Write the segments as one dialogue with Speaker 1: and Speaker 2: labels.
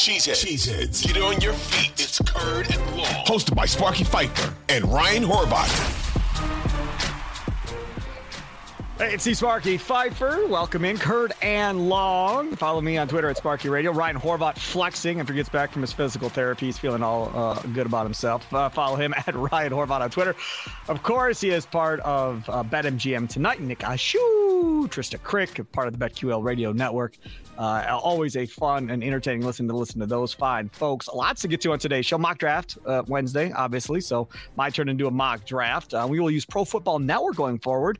Speaker 1: Cheeseheads. Cheeseheads. Get on your feet. It's Curd and Long. Hosted by Sparky Fifer and Ryan Horvat.
Speaker 2: Hey, it's C Sparky Fifer. Welcome in, Curd and Long. Follow me on Twitter at Sparky Radio. Ryan Horvat flexing after he gets back from his physical therapy. He's feeling all uh, good about himself. Uh, follow him at Ryan Horvat on Twitter. Of course, he is part of uh, BetMGM tonight. Nick Ashu, Trista Crick, part of the BetQL Radio Network. Uh, always a fun and entertaining listen to listen to those fine folks. Lots to get to on today's show. Mock draft uh, Wednesday, obviously. So my turn to do a mock draft. Uh, we will use Pro Football Network going forward.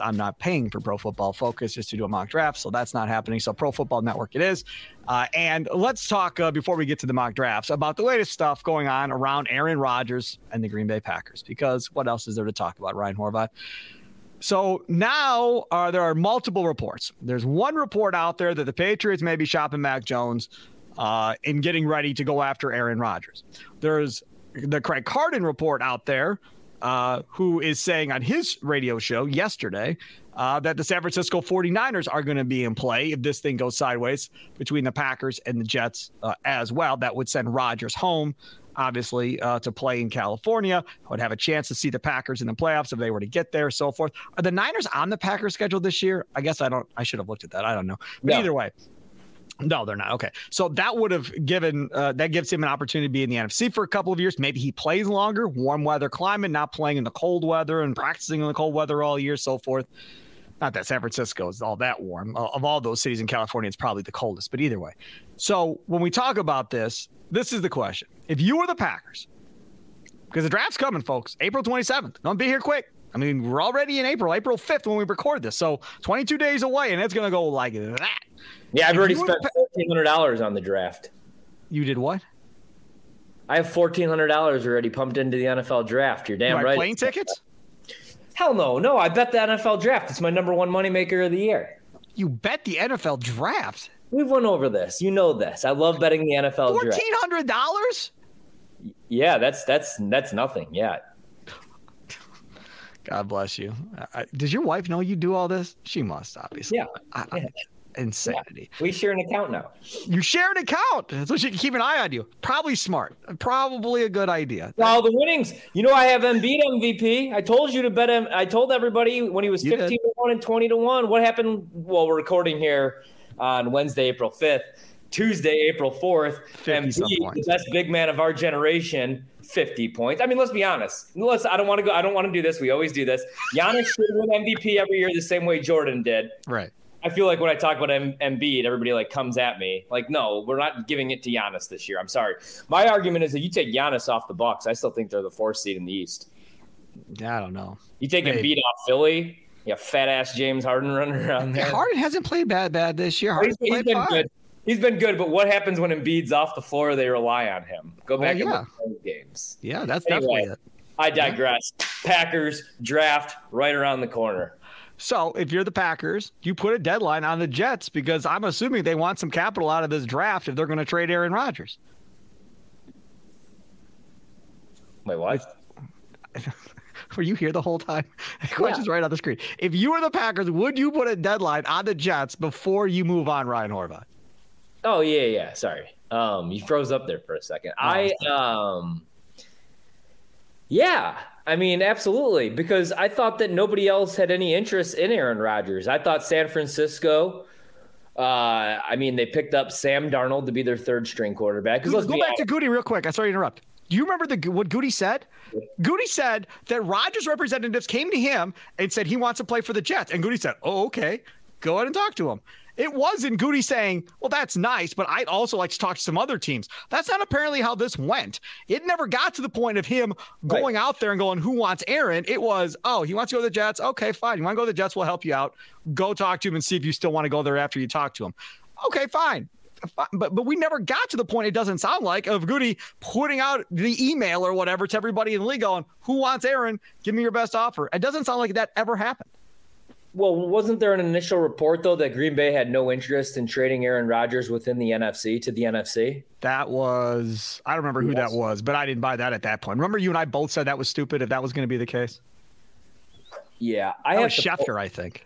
Speaker 2: I'm not paying for Pro Football Focus just to do a mock draft, so that's not happening. So Pro Football Network it is. Uh, and let's talk uh, before we get to the mock drafts about the latest stuff going on around Aaron Rodgers and the Green Bay Packers. Because what else is there to talk about, Ryan Horvat? So now uh, there are multiple reports. There's one report out there that the Patriots may be shopping Mac Jones uh, in getting ready to go after Aaron Rodgers. There's the Craig Carton report out there uh, who is saying on his radio show yesterday uh, that the San Francisco 49ers are going to be in play if this thing goes sideways between the Packers and the Jets uh, as well. That would send Rodgers home, obviously, uh, to play in California. Would have a chance to see the Packers in the playoffs if they were to get there, so forth. Are the Niners on the Packers schedule this year? I guess I don't. I should have looked at that. I don't know. But either way, no, they're not. Okay. So that would have given, uh, that gives him an opportunity to be in the NFC for a couple of years. Maybe he plays longer, warm weather climate, not playing in the cold weather and practicing in the cold weather all year, so forth. Not that San Francisco is all that warm. Of all those cities in California, it's probably the coldest, but either way. So when we talk about this, this is the question. If you were the Packers, because the draft's coming, folks, April 27th, don't be here quick. I mean, we're already in April, April 5th when we record this. So 22 days away, and it's going to go like that.
Speaker 3: Yeah, I've already spent fourteen hundred dollars on the draft.
Speaker 2: You did what?
Speaker 3: I have fourteen hundred dollars already pumped into the NFL draft. You're damn right.
Speaker 2: Plane tickets?
Speaker 3: Hell no, no. I bet the NFL draft. It's my number one moneymaker of the year.
Speaker 2: You bet the NFL draft?
Speaker 3: We've went over this. You know this. I love betting the NFL
Speaker 2: draft. Fourteen hundred dollars?
Speaker 3: Yeah, that's that's that's nothing. Yeah.
Speaker 2: God bless you. Uh, does your wife know you do all this? She must, obviously.
Speaker 3: Yeah.
Speaker 2: I,
Speaker 3: yeah
Speaker 2: insanity.
Speaker 3: Yeah, we share an account now.
Speaker 2: You share an account, so she can keep an eye on you. Probably smart. Probably a good idea.
Speaker 3: Well, the winnings. You know, I have Embiid MVP. I told you to bet him. I told everybody when he was you fifteen did. to one and twenty to one. What happened? Well, we're recording here on Wednesday, April fifth. Tuesday, April fourth. Embiid, the best big man of our generation. 50 points. I mean, let's be honest. Let's. I don't want to go. I don't want to do this. We always do this. Giannis should win MVP every year the same way Jordan did.
Speaker 2: Right.
Speaker 3: I feel like when I talk about M- Embiid, everybody like comes at me like, no, we're not giving it to Giannis this year. I'm sorry. My argument is that you take Giannis off the Bucks, I still think they're the fourth seed in the East.
Speaker 2: Yeah, I don't know.
Speaker 3: You take Maybe. Embiid off Philly, yeah, fat ass James Harden running around there.
Speaker 2: Harden hasn't played bad bad this year. Harden's
Speaker 3: he's, he's been good. He's been good, but what happens when Embiid's off the floor? They rely on him. Go oh, back well, yeah. and look games.
Speaker 2: Yeah, that's anyway, definitely it.
Speaker 3: I digress. Yeah. Packers draft right around the corner.
Speaker 2: So if you're the Packers, you put a deadline on the Jets because I'm assuming they want some capital out of this draft if they're going to trade Aaron Rodgers.
Speaker 3: My wife.
Speaker 2: Were you here the whole time? The question's yeah. right on the screen. If you were the Packers, would you put a deadline on the Jets before you move on Ryan Horvat?
Speaker 3: Oh yeah, yeah. Sorry, um, you froze up there for a second. Oh, I um, yeah, I mean, absolutely, because I thought that nobody else had any interest in Aaron Rodgers. I thought San Francisco. Uh, I mean, they picked up Sam Darnold to be their third string quarterback.
Speaker 2: Go, go back to Goody real quick. I sorry to interrupt. Do you remember the what Goody said? Goody said that Rodgers representatives came to him and said he wants to play for the Jets, and Goody said, "Oh, okay, go ahead and talk to him." It wasn't Goody saying, well, that's nice, but I'd also like to talk to some other teams. That's not apparently how this went. It never got to the point of him going right. out there and going, who wants Aaron? It was, oh, he wants to go to the Jets. Okay, fine. You want to go to the Jets? We'll help you out. Go talk to him and see if you still want to go there after you talk to him. Okay, fine. But but we never got to the point. It doesn't sound like of Goody putting out the email or whatever to everybody in the league going, "Who wants Aaron? Give me your best offer." It doesn't sound like that ever happened.
Speaker 3: Well, wasn't there an initial report though that Green Bay had no interest in trading Aaron Rodgers within the NFC to the NFC?
Speaker 2: That was I don't remember who yes. that was, but I didn't buy that at that point. Remember, you and I both said that was stupid if that was going to be the case.
Speaker 3: Yeah,
Speaker 2: I that have was Schefter, I think.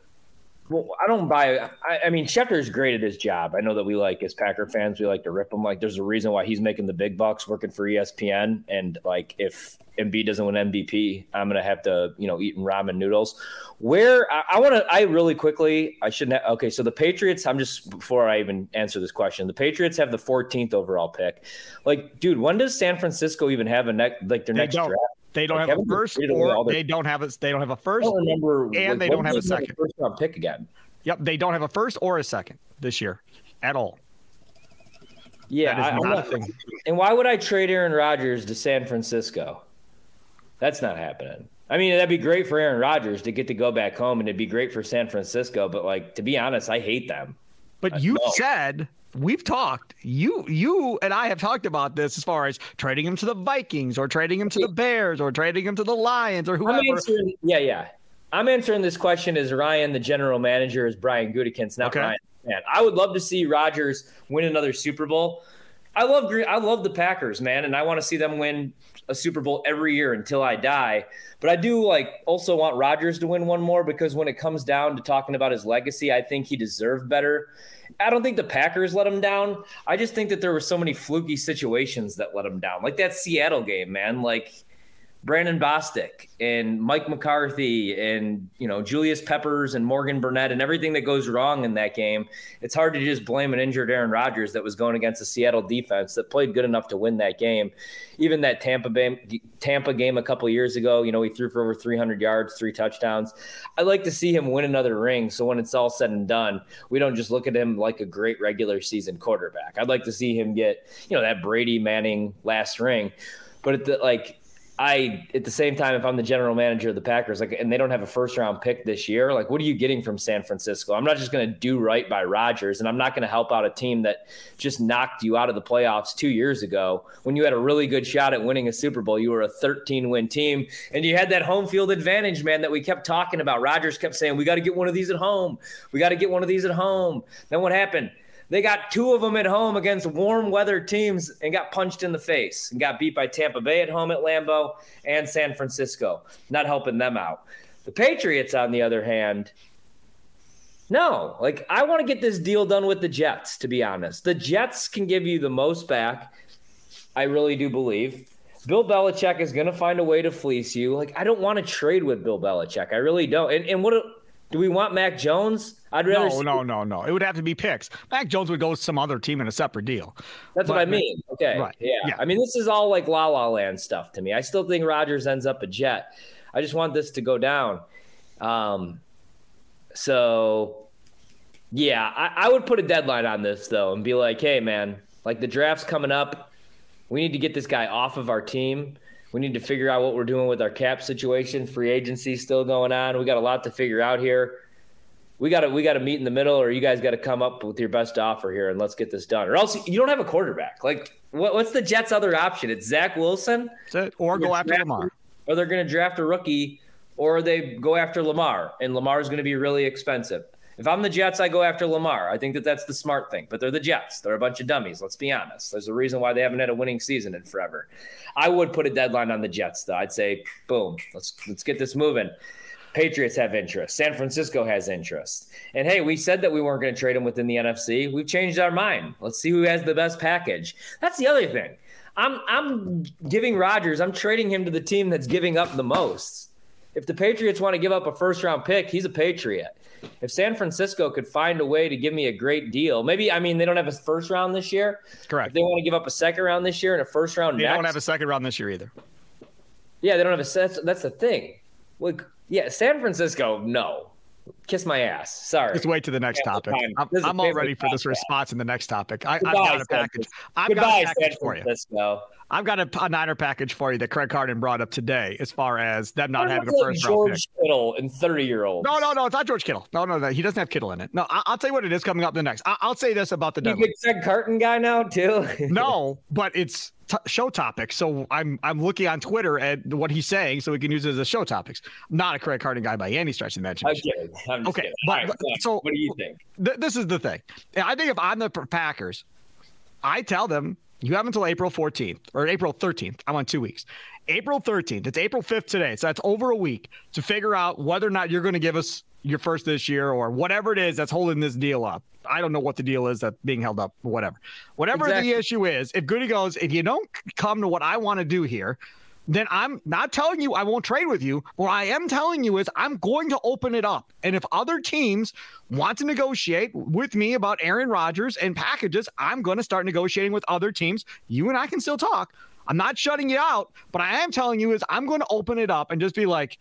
Speaker 3: Well, I don't buy. I, I mean, Schefter's great at his job. I know that we like as Packer fans, we like to rip him. Like, there's a reason why he's making the big bucks working for ESPN. And like, if Embiid doesn't win MVP, I'm gonna have to, you know, eat ramen noodles. Where I, I want to, I really quickly, I shouldn't. Have, okay, so the Patriots. I'm just before I even answer this question, the Patriots have the 14th overall pick. Like, dude, when does San Francisco even have a next like their
Speaker 2: They
Speaker 3: next
Speaker 2: don't.
Speaker 3: draft?
Speaker 2: They don't
Speaker 3: Like,
Speaker 2: have a first,
Speaker 3: traded away all
Speaker 2: or
Speaker 3: their-
Speaker 2: they don't have a. They don't have a first,
Speaker 3: remember.
Speaker 2: and they don't have a second.
Speaker 3: first round pick again.
Speaker 2: Yep, they don't have a first or a second this year at all.
Speaker 3: Yeah, I,
Speaker 2: not.
Speaker 3: And why would I trade Aaron Rodgers to San Francisco? That's not happening. I mean, that'd be great for Aaron Rodgers to get to go back home, and it'd be great for San Francisco. But like, to be honest, I hate them.
Speaker 2: But you said we've talked. You you and I have talked about this as far as trading him to the Vikings or trading him to the Bears or trading him to the Lions or whoever.
Speaker 3: answering, yeah, yeah. I'm answering this question as Ryan, the general manager, as Brian Gutekunst, not
Speaker 2: Okay.
Speaker 3: Ryan. Man, I would love to see rodgers win another Super Bowl. I love Green, I love the Packers, man, and I want to see them win a Super Bowl every year until I die. But I do like also want Rodgers to win one more because when it comes down to talking about his legacy, I think he deserved better. I don't think the Packers let him down. I just think that there were so many fluky situations that let him down. Like that Seattle game, man. Like Brandon Bostick and Mike McCarthy and you know Julius Peppers and Morgan Burnett and everything that goes wrong in that game. It's hard to just blame an injured Aaron Rodgers that was going against a Seattle defense that played good enough to win that game. Even that Tampa game, Tampa game a couple years ago, you know, he threw for over 300 yards, three touchdowns. I'd like to see him win another ring. So when it's all said and done, we don't just look at him like a great regular season quarterback. I'd like to see him get, you know, that Brady Manning last ring. But the, like I at the same time, if I'm the general manager of the Packers, like, and they don't have a first round pick this year, like, what are you getting from San Francisco? I'm not just going to do right by Rodgers, and I'm not going to help out a team that just knocked you out of the playoffs two years ago when you had a really good shot at winning a Super Bowl. You were a 13 win team, and you had that home field advantage, man, that we kept talking about. Rodgers kept saying, "We got to get one of these at home. We got to get one of these at home." Then what happened? They got two of them at home against warm weather teams and got punched in the face and got beat by Tampa Bay at home at Lambeau and San Francisco, not helping them out. The Patriots, on the other hand, no, like I want to get this deal done with the Jets, to be honest. The Jets can give you the most back. I really do believe. Bill Belichick is going to find a way to fleece you. Like, I don't want to trade with Bill Belichick. I really don't. And, and what do we want Mac Jones? I'd rather
Speaker 2: No,
Speaker 3: see-
Speaker 2: no, no, no. It would have to be picks. Mac Jones would go with some other team in a separate deal.
Speaker 3: That's what I mean. Okay.
Speaker 2: Right.
Speaker 3: Yeah.
Speaker 2: Yeah.
Speaker 3: I mean, this is all like la la land stuff to me. I still think Rodgers ends up a Jet. I just want this to go down. Um, so, yeah, I, I would put a deadline on this though and be like, hey, man, like the draft's coming up. We need to get this guy off of our team. We need to figure out what we're doing with our cap situation. Free agency still going on. We got a lot to figure out here. We got to we got to meet in the middle, or you guys got to come up with your best offer here, and let's get this done. Or else you don't have a quarterback. Like, what, what's the Jets' other option? It's Zach Wilson,
Speaker 2: it. Or go after Lamar.
Speaker 3: or they're going to draft a rookie, or they go after Lamar, and Lamar is going to be really expensive. If I'm the Jets, I go after Lamar. I think that that's the smart thing. But they're the Jets. They're a bunch of dummies. Let's be honest. There's a reason why they haven't had a winning season in forever. I would put a deadline on the Jets, though. I'd say, boom, let's let's get this moving. Patriots have interest. San Francisco has interest. And hey, we said that we weren't going to trade him within the NFC. We've changed our mind. Let's see who has the best package. That's the other thing. I'm I'm giving Rodgers. I'm trading him to the team that's giving up the most. If the Patriots want to give up a first round pick, he's a Patriot. If San Francisco could find a way to give me a great deal, maybe I mean they don't have a first round this year. If
Speaker 2: Correct.
Speaker 3: they want to give up a second round this year and a first round
Speaker 2: They
Speaker 3: next,
Speaker 2: don't have a second round this year either.
Speaker 3: yeah, they don't have a that's that's the thing. Like, yeah, San Francisco, no. Kiss my ass. Sorry.
Speaker 2: Let's wait to the next topic. I'm, I'm all ready for this response in the next topic. I, I've got a package. I've
Speaker 3: Goodbye,
Speaker 2: got a package for you. I've got a, a Niner package for you that Craig Carton brought up today, as far as them not having a
Speaker 3: not like
Speaker 2: first round pick.
Speaker 3: George Kittle and thirty year old.
Speaker 2: No, no, no, it's not George Kittle. No, no, no, he doesn't have Kittle in it. No, I, I'll tell you what it is coming up the next. I, I'll say this about the
Speaker 3: You big Greg Carton guy now too.
Speaker 2: No, but it's t- show topics. So I'm I'm looking on Twitter at what he's saying, so we can use it as a show topics. Not a Craig Carton guy by any stretch of the
Speaker 3: I'm
Speaker 2: imagination.
Speaker 3: I'm
Speaker 2: Okay,
Speaker 3: kidding.
Speaker 2: but-
Speaker 3: right,
Speaker 2: but-
Speaker 3: fine.
Speaker 2: so-
Speaker 3: what do you think?
Speaker 2: Th- this is the thing. I think if I'm the Packers, I tell them you have until April 14th or April 13th. I'm on two weeks. April 13th. It's April 5th today, so that's over a week to figure out whether or not you're going to give us your first this year or whatever it is that's holding this deal up. I don't know what the deal is that's being held up, whatever. Whatever exactly. the issue is, if Goody goes, if you don't come to what I want to do here, then I'm not telling you I won't trade with you. What I am telling you is I'm going to open it up. And if other teams want to negotiate with me about Aaron Rodgers and packages, I'm going to start negotiating with other teams. You and I can still talk. I'm not shutting you out, but I am telling you is I'm going to open it up and just be like,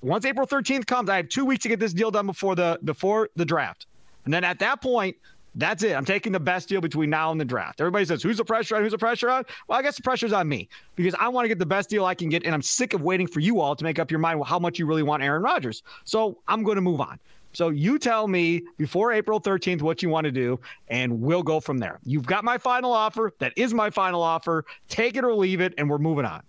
Speaker 2: once April 13th comes, I have two weeks to get this deal done before the before the draft. And then at that point, that's it. I'm taking the best deal between now and the draft. Everybody says, who's the pressure on? Who's the pressure on? Well, I guess the pressure's on me because I want to get the best deal I can get. And I'm sick of waiting for you all to make up your mind how much you really want Aaron Rodgers. So I'm going to move on. So you tell me before April 13th what you want to do, and we'll go from there. You've got my final offer. That is my final offer. Take it or leave it, and we're moving on.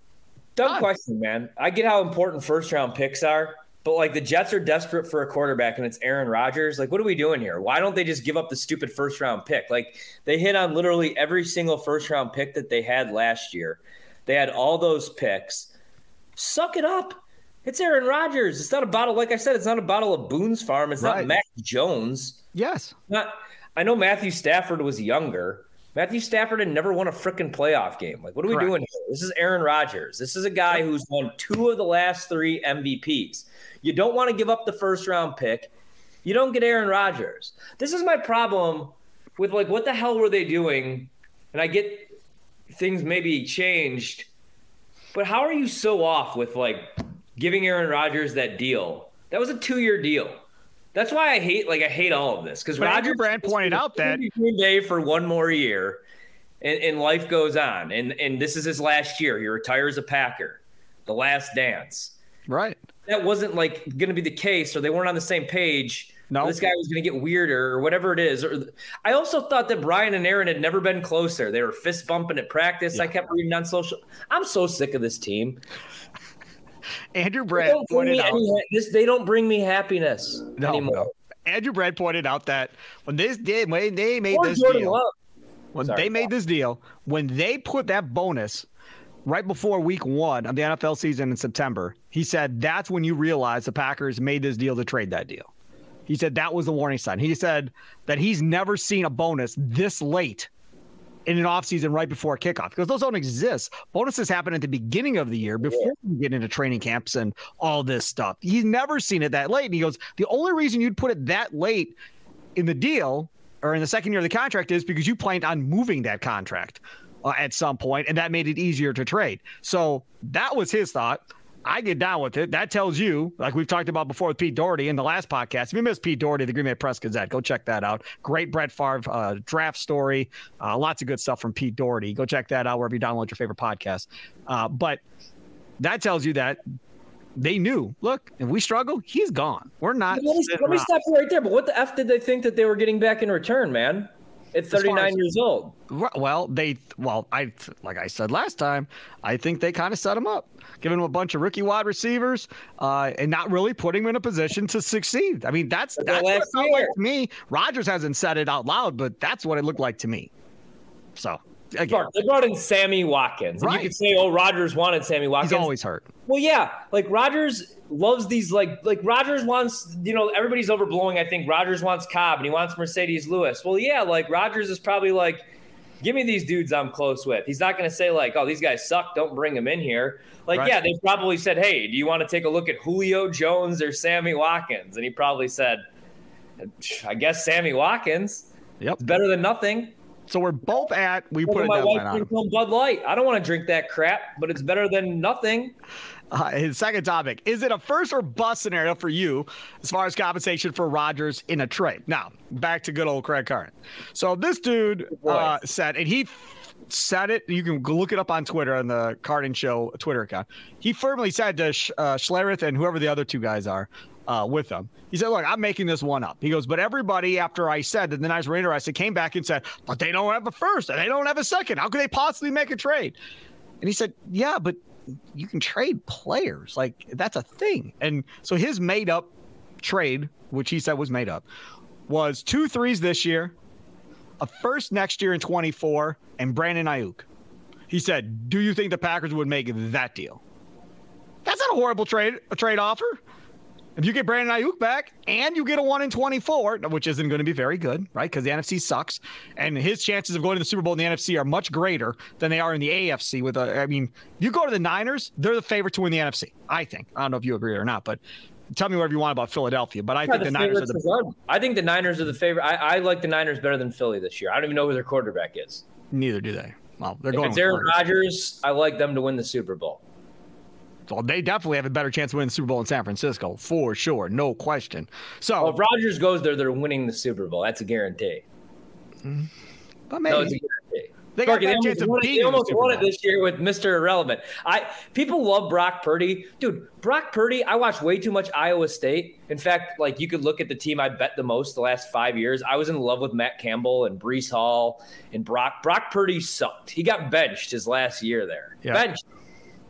Speaker 3: Dumb question, man. I get how important first round picks are. But like the Jets are desperate for a quarterback and it's Aaron Rodgers. Like, what are we doing here? Why don't they just give up the stupid first round pick? Like, they hit on literally every single first round pick that they had last year. They had all those picks. Suck it up. It's Aaron Rodgers. It's not a bottle, like I said, it's not a bottle of Boone's Farm. It's right. not Mac Jones.
Speaker 2: Yes.
Speaker 3: Not, I know Matthew Stafford was younger. Matthew Stafford had never won a freaking playoff game. Like, what are we doing here? This is Aaron Rodgers. This is a guy who's won two of the last three MVPs. You don't want to give up the first round pick. You don't get Aaron Rodgers. This is my problem with like what the hell were they doing? And I get things maybe changed, but how are you so off with like giving Aaron Rodgers that deal? That was a two year deal. That's why I hate like I hate all of this because Roger
Speaker 2: Brand pointed out that
Speaker 3: Green Bay for one more year, and, and life goes on, and and this is his last year. He retires a Packer, the last dance.
Speaker 2: Right
Speaker 3: that wasn't like going to be the case, or they weren't on the same page. No, this guy was going to get weirder, or whatever it is. Or I also thought that Brian and Aaron had never been closer. They were fist bumping at practice. Yeah. I kept reading on social. I'm so sick of this team.
Speaker 2: Andrew Brandt pointed out
Speaker 3: this. They don't bring me happiness no, anymore. No.
Speaker 2: Andrew Brandt pointed out that when this did when they made or this Jordan deal, Love. when Sorry, they made this deal, when they put that bonus right before week one of the NFL season in September, he said that's when you realize the Packers made this deal to trade that deal. He said that was the warning sign. He said that he's never seen a bonus this late in an offseason right before kickoff because those don't exist. Bonuses happen at the beginning of the year before you get into training camps and all this stuff. He's never seen it that late. And he goes, the only reason you'd put it that late in the deal or in the second year of the contract is because you planned on moving that contract uh, at some point, and that made it easier to trade. So that was his thought. I get down with it. That tells you, like we've talked about before with Pete Dougherty in the last podcast. If you missed Pete Dougherty, the Green Bay Press Gazette, go check that out. Great Brett Favre uh, draft story. Uh, lots of good stuff from Pete Dougherty. Go check that out wherever you download your favorite podcast. Uh, but that tells you that they knew. Look, if we struggle, he's gone. We're not.
Speaker 3: Let me, let me stop you right there. But what the f did they think that they were getting back in return, man? At 39 as, years old.
Speaker 2: Well, they well, I like I said last time, I think they kind of set him up, giving him a bunch of rookie wide receivers, uh, and not really putting him in a position to succeed. I mean, that's that's what it felt like to me. Rodgers hasn't said it out loud, but that's what it looked like to me. So
Speaker 3: Again. They brought in Sammy Watkins. And right. you could say, oh, Rodgers wanted Sammy Watkins.
Speaker 2: He's always hurt.
Speaker 3: Well, yeah. Like Rodgers loves these, like, like Rodgers wants, you know, everybody's overblowing. I think Rodgers wants Cobb and he wants Marcedes Lewis. Well, yeah, like Rodgers is probably like, give me these dudes I'm close with. He's not going to say, like, oh, these guys suck. Don't bring them in here. Like, right. yeah, they probably said, hey, do you want to take a look at Julio Jones or Sammy Watkins? And he probably said, I guess Sammy Watkins.
Speaker 2: Yep.
Speaker 3: It's better than nothing.
Speaker 2: So we're both at we put a deadline on.
Speaker 3: Bud Light. I don't want to drink that crap, but it's better than nothing.
Speaker 2: Uh, his second topic is it a first or bust scenario for you as far as compensation for Rodgers in a trade? Now back to good old Craig Carton. So this dude uh, said, and he said it. You can look it up on Twitter on the Carton Show Twitter account. He firmly said to Sh- uh, Schlereth and whoever the other two guys are uh, with them. He said, Look, I'm making this one up. He goes, But everybody, after I said that the Niners were interested, came back and said, But they don't have a first and they don't have a second. How could they possibly make a trade? And he said, Yeah, but you can trade players. Like, that's a thing. And so his made up trade, which he said was made up, was two threes this year, a first next year in 24, and Brandon Aiyuk. He said, Do you think the Packers would make that deal? That's not a horrible trade, a trade offer. If you get Brandon Aiyuk back and you get a one in 24, which isn't going to be very good, right? Because the NFC sucks, and his chances of going to the Super Bowl in the NFC are much greater than they are in the AFC. With a, I mean, you go to the Niners, they're the favorite to win the NFC. I think. I don't know if you agree or not, but tell me whatever you want about Philadelphia. But I yeah, think the, the Niners are the.
Speaker 3: I think the Niners are the favorite. I, I, like the Niners better than Philly this year. I don't even know who their quarterback is.
Speaker 2: Neither do they. Well, they're
Speaker 3: if
Speaker 2: going.
Speaker 3: It's Aaron Rodgers. I like them to win the Super Bowl.
Speaker 2: Well, they definitely have a better chance of winning the Super Bowl in San Francisco for sure, no question. So
Speaker 3: well, if Rodgers goes there, they're winning the Super Bowl. That's a guarantee. Mm-hmm.
Speaker 2: But maybe. No, it's a guarantee. They, got
Speaker 3: they almost, won, they almost won it this year with Mr. Irrelevant. I people love Brock Purdy, dude. Brock Purdy. I watch way too much Iowa State. In fact, like you could look at the team I bet the most the last five years. I was in love with Matt Campbell and Breece Hall and Brock. Brock Purdy sucked. He got benched his last year there. Yeah. Benched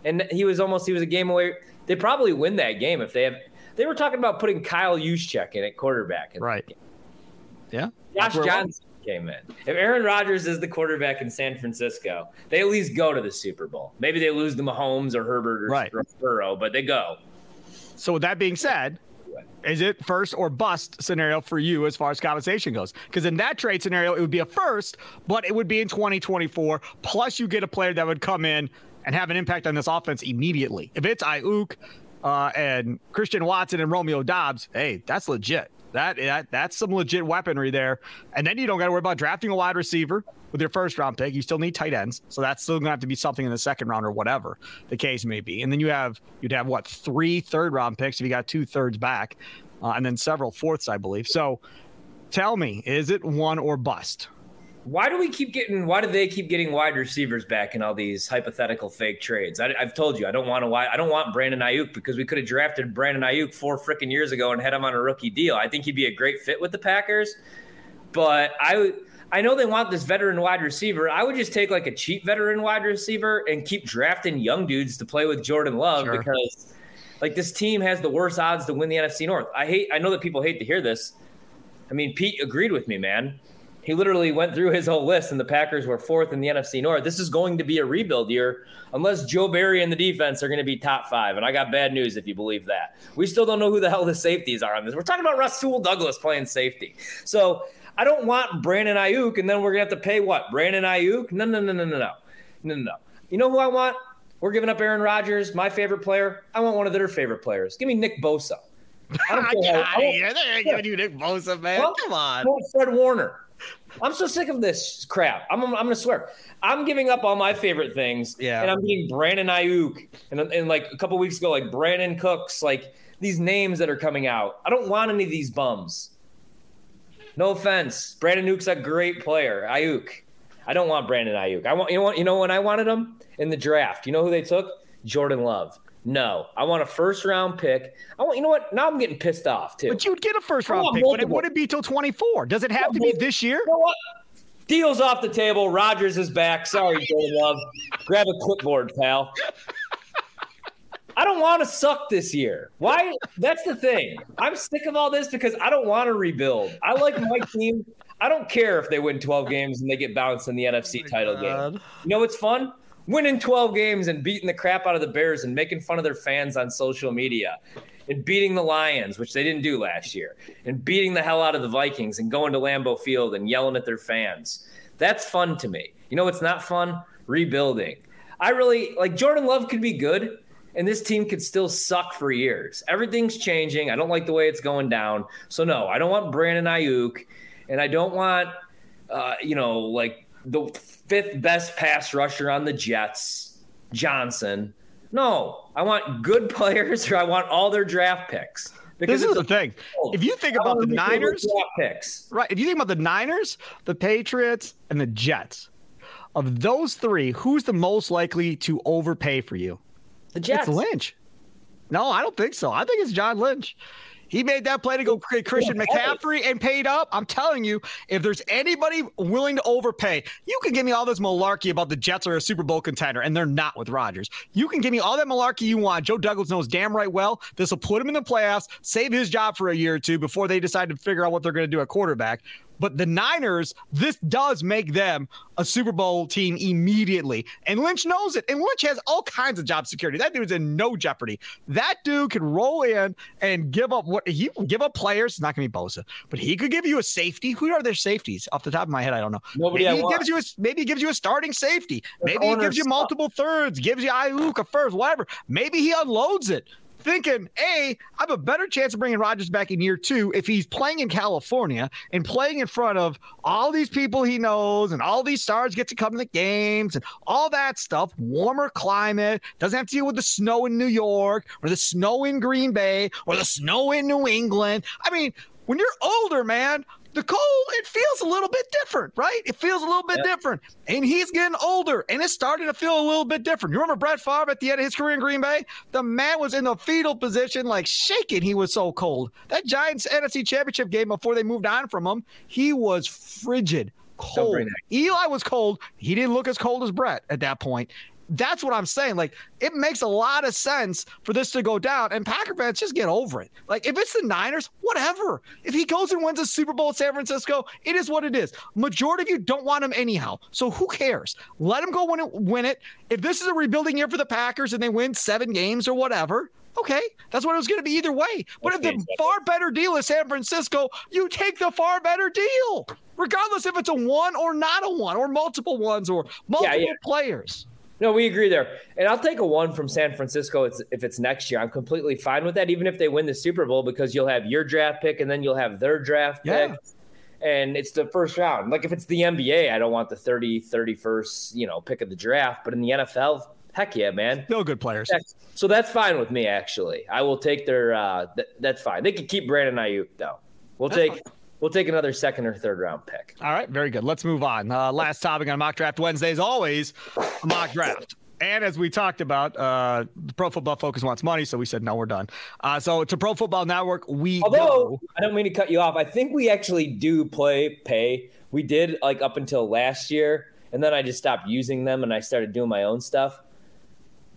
Speaker 3: and he was almost he was a game away. They probably win that game if they have. They were talking about putting Kyle Juszczyk in at quarterback. In
Speaker 2: right. Yeah.
Speaker 3: Josh Johnson came in. If Aaron Rodgers is the quarterback in San Francisco, they at least go to the Super Bowl. Maybe they lose to Mahomes or Herbert or right. Burrow, but they go.
Speaker 2: So with that being said, is it first or bust scenario for you as far as compensation goes? Because in that trade scenario, it would be a first, but it would be in 2024. Plus, you get a player that would come in and have an impact on this offense immediately. If it's Aiyuk uh, and Christian Watson and Romeo Doubs, hey, that's legit. That, that that's some legit weaponry there. And then you don't got to worry about drafting a wide receiver with your first round pick. You still need tight ends, so that's still to have to be something in the second round or whatever the case may be. And then you have you'd have what three third round picks if you got two thirds back, uh, and then several fourths, I believe. So tell me, is it one or bust?
Speaker 3: Why do we keep getting why do they keep getting wide receivers back in all these hypothetical fake trades? I, have told you i don't want to i don't want brandon aiyuk because we could have drafted brandon aiyuk four freaking years ago and had him on a rookie deal. I think he'd be a great fit with the packers but i i know they want this veteran wide receiver. I would just take like a cheap veteran wide receiver and keep drafting young dudes to play with jordan love sure. because like this team has the worst odds to win the nfc north. I hate i know that people hate to hear this. I mean pete agreed with me man he literally went through his whole list, and the Packers were fourth in the NFC North. This is going to be a rebuild year unless Joe Barry and the defense are going to be top five. And I got bad news if you believe that. We still don't know who the hell the safeties are on this. We're talking about Rasul Douglas playing safety. So I don't want Brandon Aiyuk, and then we're going to have to pay what? Brandon Aiyuk? No, no, no, no, no, no. No, no, no. You know who I want? We're giving up Aaron Rodgers, my favorite player. I want one of their favorite players. Give me Nick Bosa.
Speaker 2: I don't care. I They're giving you Nick Bosa, man. Well, Come on.
Speaker 3: Fred Warner. I'm so sick of this crap. I'm, I'm going to swear. I'm giving up all my favorite things.
Speaker 2: Yeah.
Speaker 3: And I'm getting Brandon Aiyuk. And, and like a couple weeks ago, like Brandin Cooks, like these names that are coming out. I don't want any of these bums. No offense. Brandon Aiyuk's a great player. Aiyuk. I don't want Brandon Aiyuk. I want you know what you know when I wanted him in the draft. You know who they took? Jordan Love. No, I want a first round pick. I want you know what? Now I'm getting pissed off too.
Speaker 2: But you'd get a first round pick, multiple. but it wouldn't be till 24. Does it have to be this year?
Speaker 3: You know Deal's off the table. Rodgers is back. Sorry, Jordan Love. Grab a clipboard, pal. I don't want to suck this year. Why? That's the thing. I'm sick of all this because I don't want to rebuild. I like my team. I don't care if they win 12 games and they get bounced in the NFC oh title God. game. You know what's fun? Winning 12 games and beating the crap out of the Bears and making fun of their fans on social media and beating the Lions, which they didn't do last year, and beating the hell out of the Vikings and going to Lambeau Field and yelling at their fans. That's fun to me. You know what's not fun? Rebuilding. I really like Jordan Love could be good and this team could still suck for years. Everything's changing. I don't like the way it's going down. So no, I don't want Brandon Aiyuk and I don't want uh, you know, like the fifth best pass rusher on the Jets, Johnson. No, I want good players or I want all their draft picks.
Speaker 2: Because this is the thing. If you think about the Niners, picks. right? If you think about the Niners, the Patriots, and the Jets, of those three, who's the most likely to overpay for you?
Speaker 3: The Jets.
Speaker 2: It's Lynch. No, I don't think so. I think it's John Lynch. He made that play to go Christian McCaffrey and paid up. I'm telling you, if there's anybody willing to overpay, you can give me all this malarkey about the Jets are a Super Bowl contender, and they're not with Rodgers. You can give me all that malarkey you want. Joe Douglas knows damn right well this will put him in the playoffs, save his job for a year or two before they decide to figure out what they're going to do at quarterback. But the Niners, this does make them a Super Bowl team immediately. And Lynch knows it. And Lynch has all kinds of job security. That dude's in no jeopardy. That dude can roll in and give up what he give up players. It's not going to be Bosa, but he could give you a safety. Who are their safeties? Off the top of my head, I don't know.
Speaker 3: Nobody
Speaker 2: maybe
Speaker 3: he
Speaker 2: gives you a maybe he gives you a starting safety. Maybe he gives you multiple thirds, gives you Aiyuk a first, whatever. Maybe he unloads it thinking, A, I have a better chance of bringing Rodgers back in year two if he's playing in California and playing in front of all these people he knows and all these stars get to come to the games and all that stuff. Warmer climate, doesn't have to deal with the snow in New York or the snow in Green Bay or the snow in New England. I mean, when you're older, man, the cold, it feels a little bit different, right? It feels a little bit yep. different. And he's getting older and it's starting to feel a little bit different. You remember Brett Favre at the end of his career in Green Bay? The man was in the fetal position, like shaking. He was so cold. That Giants NFC championship game before they moved on from him, he was frigid cold. Eli was cold. He didn't look as cold as Brett at that point that's what I'm saying. Like, it makes a lot of sense for this to go down. And Packer fans just get over it. Like, if it's the Niners, whatever. If he goes and wins a Super Bowl at San Francisco, it is what it is. Majority of you don't want him anyhow. So who cares? Let him go win it. Win it. If this is a rebuilding year for the Packers and they win seven games or whatever, okay, that's what it was going to be either way. But okay, if the far better deal is San Francisco, you take the far better deal, regardless if it's a one or not a one or multiple ones or multiple yeah, yeah. players.
Speaker 3: No, we agree there. And I'll take a one from San Francisco if it's next year. I'm completely fine with that, even if they win the Super Bowl, because you'll have your draft pick and then you'll have their draft yeah. pick. And it's the first round. Like if it's the NBA, I don't want the 30, 31st, you know, pick of the draft. But in the NFL, heck yeah, man.
Speaker 2: Still good players.
Speaker 3: So that's fine with me, actually. I will take their, uh, th- that's fine. They can keep Brandon Aiyuk, though. We'll that's take. Fine we'll take another second or third round pick.
Speaker 2: All right, very good. Let's move on. Uh, last topic on mock draft Wednesday is always a mock draft. And as we talked about, uh, Pro Football Focus wants money, so we said no, we're done. Uh, so to Pro Football Network, we
Speaker 3: although go. I don't mean to cut you off, I think we actually do play pay. We did like up until last year, and then I just stopped using them and I started doing my own stuff.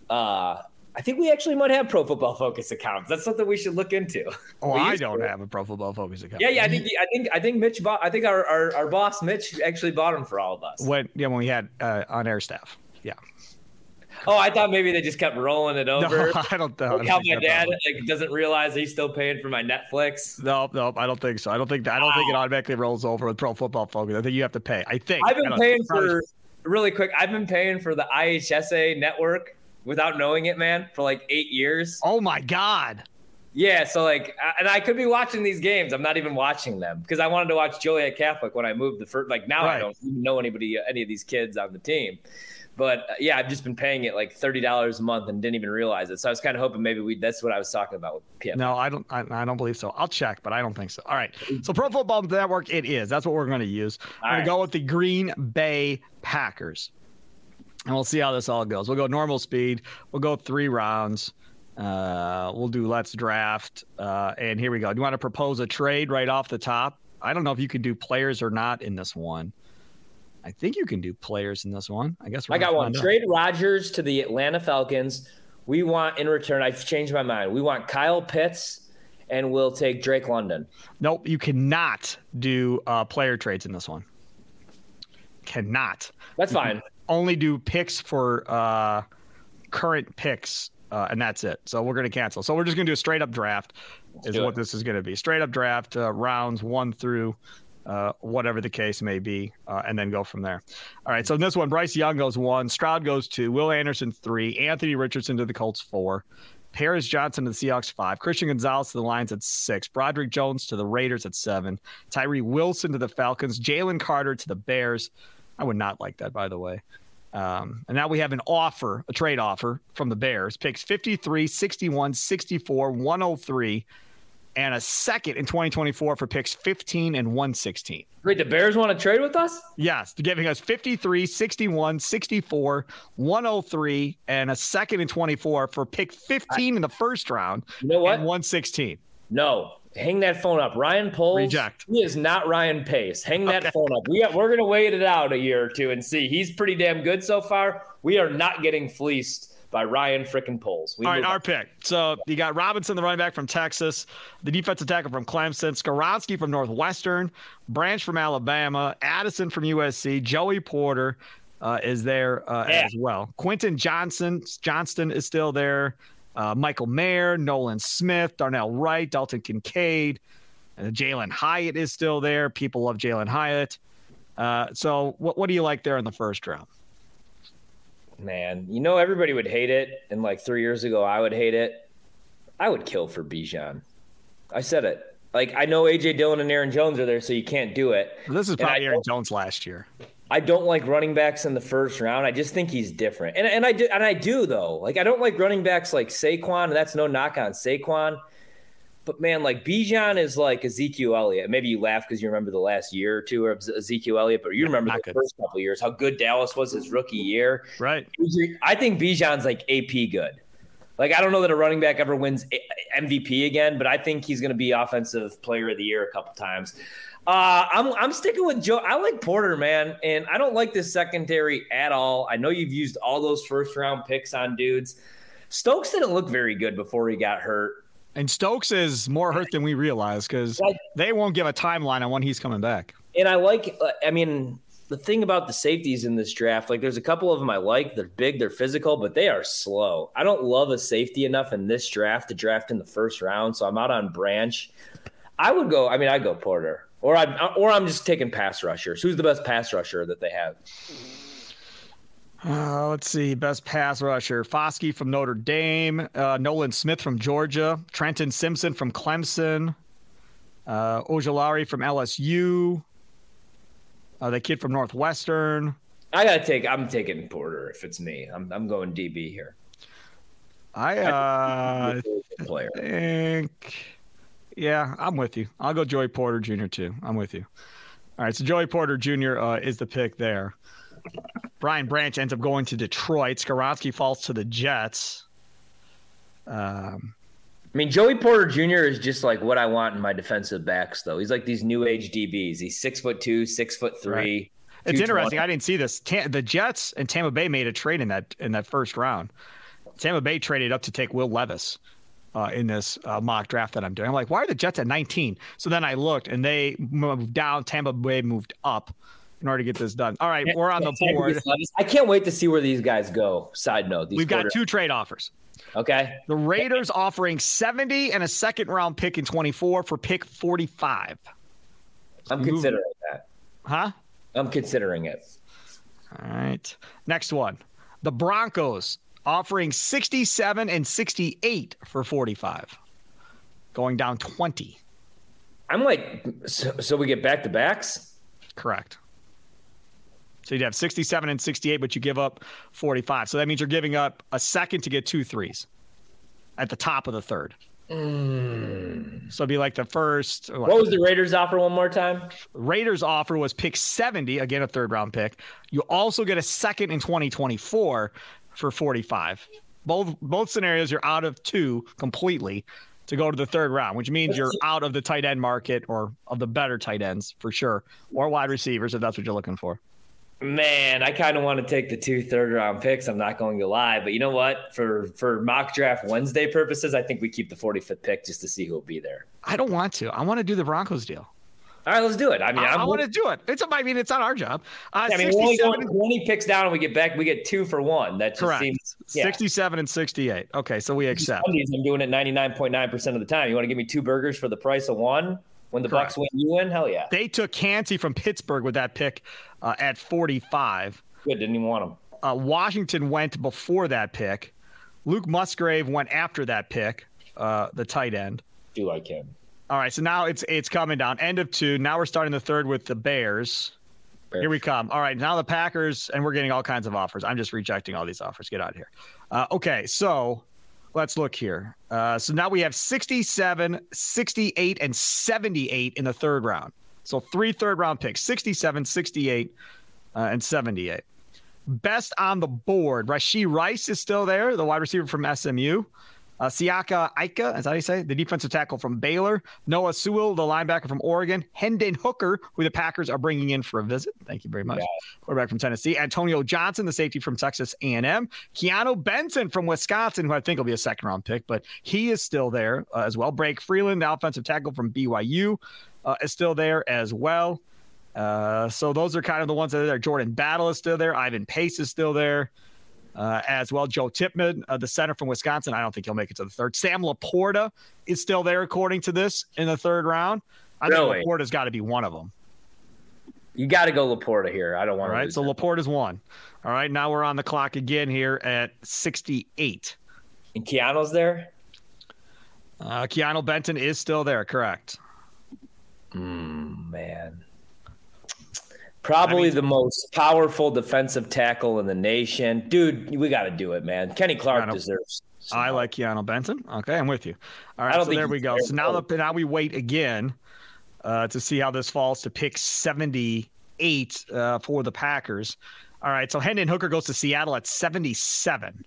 Speaker 3: Uh, I think we actually might have Pro Football Focus accounts. That's something we should look into.
Speaker 2: Oh, I don't have a Pro Football Focus account.
Speaker 3: Yeah, yeah. I think I think I think Mitch bought. I think our our, our boss Mitch actually bought them for all of us.
Speaker 2: When yeah, when we had uh, on air staff. Yeah.
Speaker 3: Oh, I thought maybe they just kept rolling it over.
Speaker 2: No, I don't. know.
Speaker 3: like how my dad like doesn't realize he's still paying for my Netflix.
Speaker 2: No, no, I don't think so. I don't think that, I don't wow. think it automatically rolls over with Pro Football Focus. I think you have to pay. I think
Speaker 3: I've been paying for really quick. I've been paying for the IHSA network without knowing it, man, for like eight years.
Speaker 2: Oh my god.
Speaker 3: Yeah, so like, and I could be watching these games. I'm not even watching them because I wanted to watch Joliet Catholic when I moved the first. Like now, right. I don't even know anybody, any of these kids on the team. But uh, yeah, I've just been paying it like thirty dollars a month and didn't even realize it. So I was kind of hoping maybe we. That's what I was talking about with PFF.
Speaker 2: No, I don't. I, I, don't believe so. I'll check, but I don't think so. All right. So Pro Football Network, it is. That's what we're going to use. We're going right. to go with the Green Bay Packers and we'll see how this all goes. We'll go normal speed. We'll go three rounds. Uh, we'll do let's draft. Uh, and here we go. Do you want to propose a trade right off the top? I don't know if you can do players or not in this one. I think you can do players in this one. I guess
Speaker 3: I got one. Trade Rodgers to the Atlanta Falcons. We want in return. I've changed my mind. We want Kyle Pitts, and we'll take Drake London.
Speaker 2: Nope, you cannot do uh, player trades in this one. Cannot.
Speaker 3: That's fine
Speaker 2: only do picks for uh, current picks, uh, and that's it. So we're going to cancel. So we're just going to do a straight up draft, is what this is going to be. Straight up draft, uh, rounds one through uh, whatever the case may be, uh, and then go from there. All right. So in this one, Bryce Young goes one, Stroud goes two, Will Anderson three, Anthony Richardson to the Colts four. Paris Johnson to the Seahawks five, Christian Gonzalez to the Lions at six, Broderick Jones to the Raiders at seven, Tyree Wilson to the Falcons, Jalen Carter to the Bears, I would not like that, by the way. Um, and now we have an offer, a trade offer from the Bears. Picks 53, 61, 64, 103, and a second in 2024 for picks 15 and 116.
Speaker 3: Wait, the Bears want to trade with us?
Speaker 2: Yes, they're giving us 53, 61, 64, 103, and a second in 24 for pick 15 I, in the first round.
Speaker 3: You know what?
Speaker 2: And 116.
Speaker 3: No, hang that phone up. Ryan Poles,
Speaker 2: reject.
Speaker 3: He is not Ryan Pace. Hang that okay. phone up. We we're gonna wait it out a year or two and see. He's pretty damn good so far. We are not getting fleeced by Ryan frickin' Poles.
Speaker 2: We All right, our pick. So you got Robinson, the running back from Texas, the defensive tackle from Clemson, Skoronski from Northwestern, Branch from Alabama, Addison from USC, Joey Porter uh, is there uh, yeah. as well. Quentin Johnson Johnston is still there. Uh, Michael Mayer, Nolan Smith, Darnell Wright, Dalton Kincaid, Jalin Hyatt is still there. People love Jalin Hyatt. Uh, so what what do you like there in the first round?
Speaker 3: Man, you know everybody would hate it, and like three years ago, I would hate it. I would kill for Bijan. I said it. Like I know AJ Dillon and Aaron Jones are there, so you can't do it.
Speaker 2: This is probably Aaron Jones last year.
Speaker 3: I don't like running backs in the first round. I just think he's different, and and I do and I do though. Like I don't like running backs like Saquon, and that's no knock on Saquon. But man, like Bijan is like Ezekiel Elliott. Maybe you laugh because you remember the last year or two of Ezekiel Elliott, but you remember the good. first couple years, how good Dallas was his rookie year.
Speaker 2: Right.
Speaker 3: I think Bijan's like AP good. Like I don't know that a running back ever wins MVP again, but I think he's going to be offensive player of the year a couple times. Uh, I'm I'm sticking with Joe. I like Porter, man, and I don't like this secondary at all. I know you've used all those first round picks on dudes. Stokes didn't look very good before he got hurt.
Speaker 2: And Stokes is more hurt than we realize because they won't give a timeline on when he's coming back.
Speaker 3: And I like, I mean, the thing about the safeties in this draft, like there's a couple of them I like. They're big, they're physical, but they are slow. I don't love a safety enough in this draft to draft in the first round, so I'm out on Branch. I would go. I mean, I go Porter, or I'm or I'm just taking pass rushers. Who's the best pass rusher that they have?
Speaker 2: Uh, let's see. Best pass rusher: Foskey from Notre Dame, uh, Nolan Smith from Georgia, Trenton Simpson from Clemson, uh, Ojulari from LSU, uh, the kid from Northwestern.
Speaker 3: I gotta take. I'm taking Porter if it's me. I'm I'm going DB here.
Speaker 2: I uh, player. think. Yeah, I'm with you. I'll go Joey Porter Jr. too. I'm with you. All right, so Joey Porter Jr. Uh, is the pick there. Brian Branch ends up going to Detroit. Skoronski falls to the Jets.
Speaker 3: Um, I mean, Joey Porter Jr. is just like what I want in my defensive backs, though. He's like these new age DBs. He's six foot two, six foot three. Right.
Speaker 2: It's interesting. I didn't see this. the Jets and Tampa Bay made a trade in that in that first round. Tampa Bay traded up to take Will Levis uh, in this uh, mock draft that I'm doing. I'm like, why are the Jets at 19? So then I looked, and they moved down. Tampa Bay moved up in order to get this done. All right, we're on the board.
Speaker 3: I can't wait to see where these guys go. Side note,
Speaker 2: we've got two trade offers.
Speaker 3: Okay.
Speaker 2: The Raiders offering 70 and a second round pick in 24 for pick 45.
Speaker 3: I'm considering that.
Speaker 2: Huh?
Speaker 3: I'm considering it.
Speaker 2: All right. Next one. The Broncos offering 67 and 68 for 45. Going down 20.
Speaker 3: I'm like, so, so we get back to backs?
Speaker 2: Correct. So you'd have 67 and 68, but you give up 45. So that means you're giving up a second to get two threes at the top of the third. Mm. So it'd be like the first.
Speaker 3: What, what was the Raiders offer one more time?
Speaker 2: Raiders offer was pick 70, again, a third round pick. You also get a second in 2024 for 45. Both both scenarios, you're out of two completely to go to the third round, which means you're out of the tight end market or of the better tight ends for sure, or wide receivers if that's what you're looking for.
Speaker 3: Man, I kind of want to take the two third round picks. I'm not going to lie, but you know what? For for mock draft Wednesday purposes, I think we keep the 45th pick just to see who'll be there.
Speaker 2: I don't want to. I want to do the Broncos deal.
Speaker 3: All right, let's do it. I mean,
Speaker 2: I, I want to do it. It's. I mean, it's not our job.
Speaker 3: Uh, yeah, I mean, we're only going 20 picks down, and we get back. We get two for one. That correct. Seems,
Speaker 2: yeah. 67 and 68. Okay, so we accept.
Speaker 3: I'm doing it 99.9 percent of the time. You want to give me two burgers for the price of one? When the Correct. Bucks win, you win. Hell yeah.
Speaker 2: They took Kancey from Pittsburgh with that pick uh, at 45.
Speaker 3: Good. Didn't even want him.
Speaker 2: Uh, Washington went before that pick. Luke Musgrave went after that pick, uh, the tight end.
Speaker 3: Do like him.
Speaker 2: All right, so now it's it's coming down. End of two. Now we're starting the third with the Bears. Bears. Here we come. All right, now the Packers, and we're getting all kinds of offers. I'm just rejecting all these offers. Get out of here. Uh, okay, so let's look here. Uh, so now we have 67, 68, and 78 in the third round. So three third round picks 67, 68, uh, and 78. Best on the board. Rashee Rice is still there, the wide receiver from SMU. Uh, Siaka Ika, as I say? The defensive tackle from Baylor. Noah Sewell, the linebacker from Oregon. Hendon Hooker, who the Packers are bringing in for a visit. Thank you very much. Yeah. Quarterback from Tennessee. Antonio Johnson, the safety from Texas A&M. Keeanu Benton from Wisconsin, who I think will be a second round pick, but he is still there uh, as well. Blake Freeland, the offensive tackle from BYU, uh, is still there as well. Uh, so those are kind of the ones that are there. Jordan Battle is still there. Ivan Pace is still there uh, as well. Joe Tippmann, uh, the center from Wisconsin. I don't think he'll make it to the third. Sam LaPorta is still there, according to this, in the third round. I really? think LaPorta's got to be one of them.
Speaker 3: You got to go LaPorta here. I don't want
Speaker 2: to. Right, so LaPorta's one. All right, now we're on the clock again here at 68.
Speaker 3: And Keanu's there?
Speaker 2: Uh, Keeanu Benton is still there, correct.
Speaker 3: Mm, man. Probably I mean, the most powerful defensive tackle in the nation. Dude, we got to do it, man. Kenny Clark deserves.
Speaker 2: I like Keeanu Benton. Okay, I'm with you. All right, so there we go. So now, the, now we wait again uh, to see how this falls to pick 78 uh, for the Packers. All right, so Hendon Hooker goes to Seattle at 77.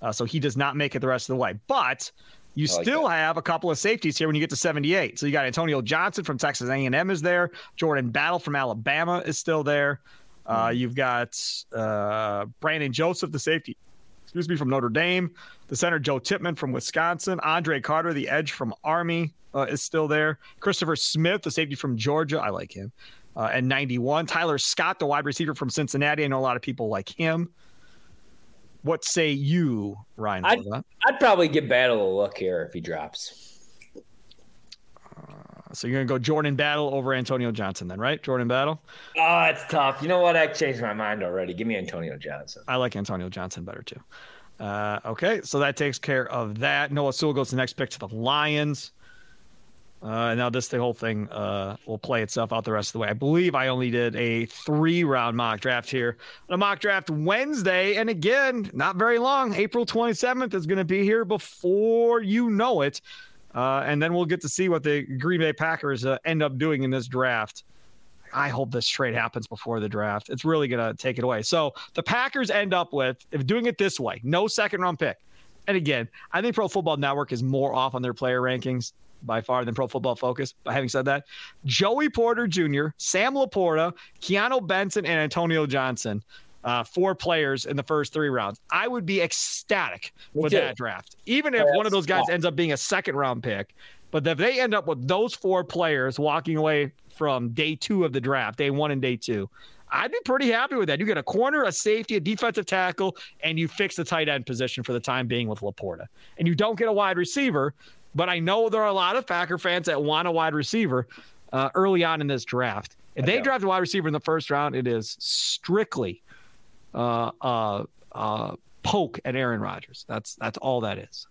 Speaker 2: Uh, so he does not make it the rest of the way. But you like still that. have a couple of safeties here when you get to 78. So you got Antonio Johnson from Texas A&M is there. Jordan Battle from Alabama is still there. Uh, mm-hmm. You've got uh, Brandon Joseph, the safety, excuse me, from Notre Dame. The center Joe Tippmann from Wisconsin. Andre Carter, the edge from Army, uh, is still there. Christopher Smith, the safety from Georgia. I like him. Uh, and 91. Tyler Scott, the wide receiver from Cincinnati. I know a lot of people like him. What say you, Ryan?
Speaker 3: I'd, I'd probably give Battle a look here if he drops.
Speaker 2: Uh, so you're gonna go Jordan Battle over Antonio Johnson, then, right? Jordan Battle.
Speaker 3: Oh, it's tough. You know what? I changed my mind already. Give me Antonio Johnson.
Speaker 2: I like Antonio Johnson better too. Uh, okay, so that takes care of that. Noah Sewell goes the next pick to the Lions. Uh, now this the whole thing uh, will play itself out the rest of the way. I believe I only did a three round mock draft here. A mock draft Wednesday, and again, not very long. April 27th is going to be here before you know it, uh, and then we'll get to see what the Green Bay Packers uh, end up doing in this draft. I hope this trade happens before the draft. It's really going to take it away. So the Packers end up with if doing it this way, no second round pick. And again, I think Pro Football Network is more off on their player rankings by far than Pro Football Focus. But having said that, Joey Porter Jr., Sam LaPorta, Keeanu Benton, and Antonio Johnson. Uh, four players in the first three rounds. I would be ecstatic Me with too. that draft, even if one of those guys ends up being a second round pick. But if they end up with those four players walking away from day two of the draft, day one and day two, I'd be pretty happy with that. You get a corner, a safety, a defensive tackle, and you fix the tight end position for the time being with LaPorta. And you don't get a wide receiver but I know there are a lot of Packer fans that want a wide receiver uh, early on in this draft. If they draft a wide receiver in the first round, it is strictly uh, uh, uh, poke at Aaron Rodgers. That's that's all that is.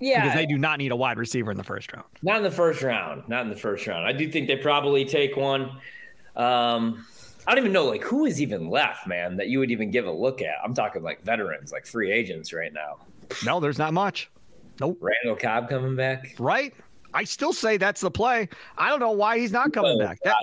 Speaker 2: Yeah, because they do not need a wide receiver in the first round.
Speaker 3: Not in the first round. Not in the first round. I do think they probably take one. Um, I don't even know like who is even left, man, that you would even give a look at. I'm talking like veterans, like free agents right now.
Speaker 2: No, there's not much. Nope.
Speaker 3: Randall Cobb coming back.
Speaker 2: Right. I still say that's the play. I don't know why he's not coming back. That,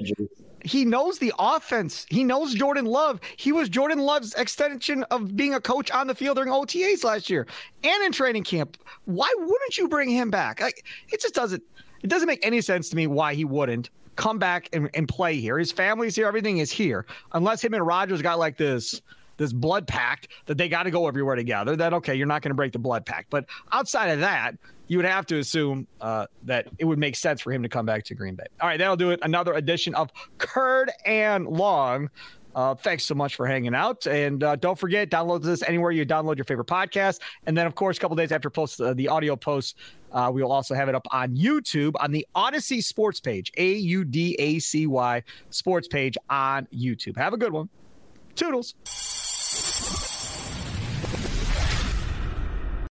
Speaker 2: he knows the offense. He knows Jordan Love. He was Jordan Love's extension of being a coach on the field during OTAs last year and in training camp. Why wouldn't you bring him back? I, it just doesn't. It doesn't make any sense to me why he wouldn't come back and, and play here. His family's here. Everything is here. Unless him and Rodgers got like this this blood pact that they got to go everywhere together. That okay, you're not going to break the blood pact. But outside of that, you would have to assume uh, that it would make sense for him to come back to Green Bay. All right, that'll do it. Another edition of Curd and Long. Uh, thanks so much for hanging out. And uh, don't forget, download this anywhere you download your favorite podcast. And then, of course, a couple days after post uh, the audio post, uh, we will also have it up on YouTube on the Audacy Sports page, A U D A C Y Sports page on YouTube. Have a good one. Toodles.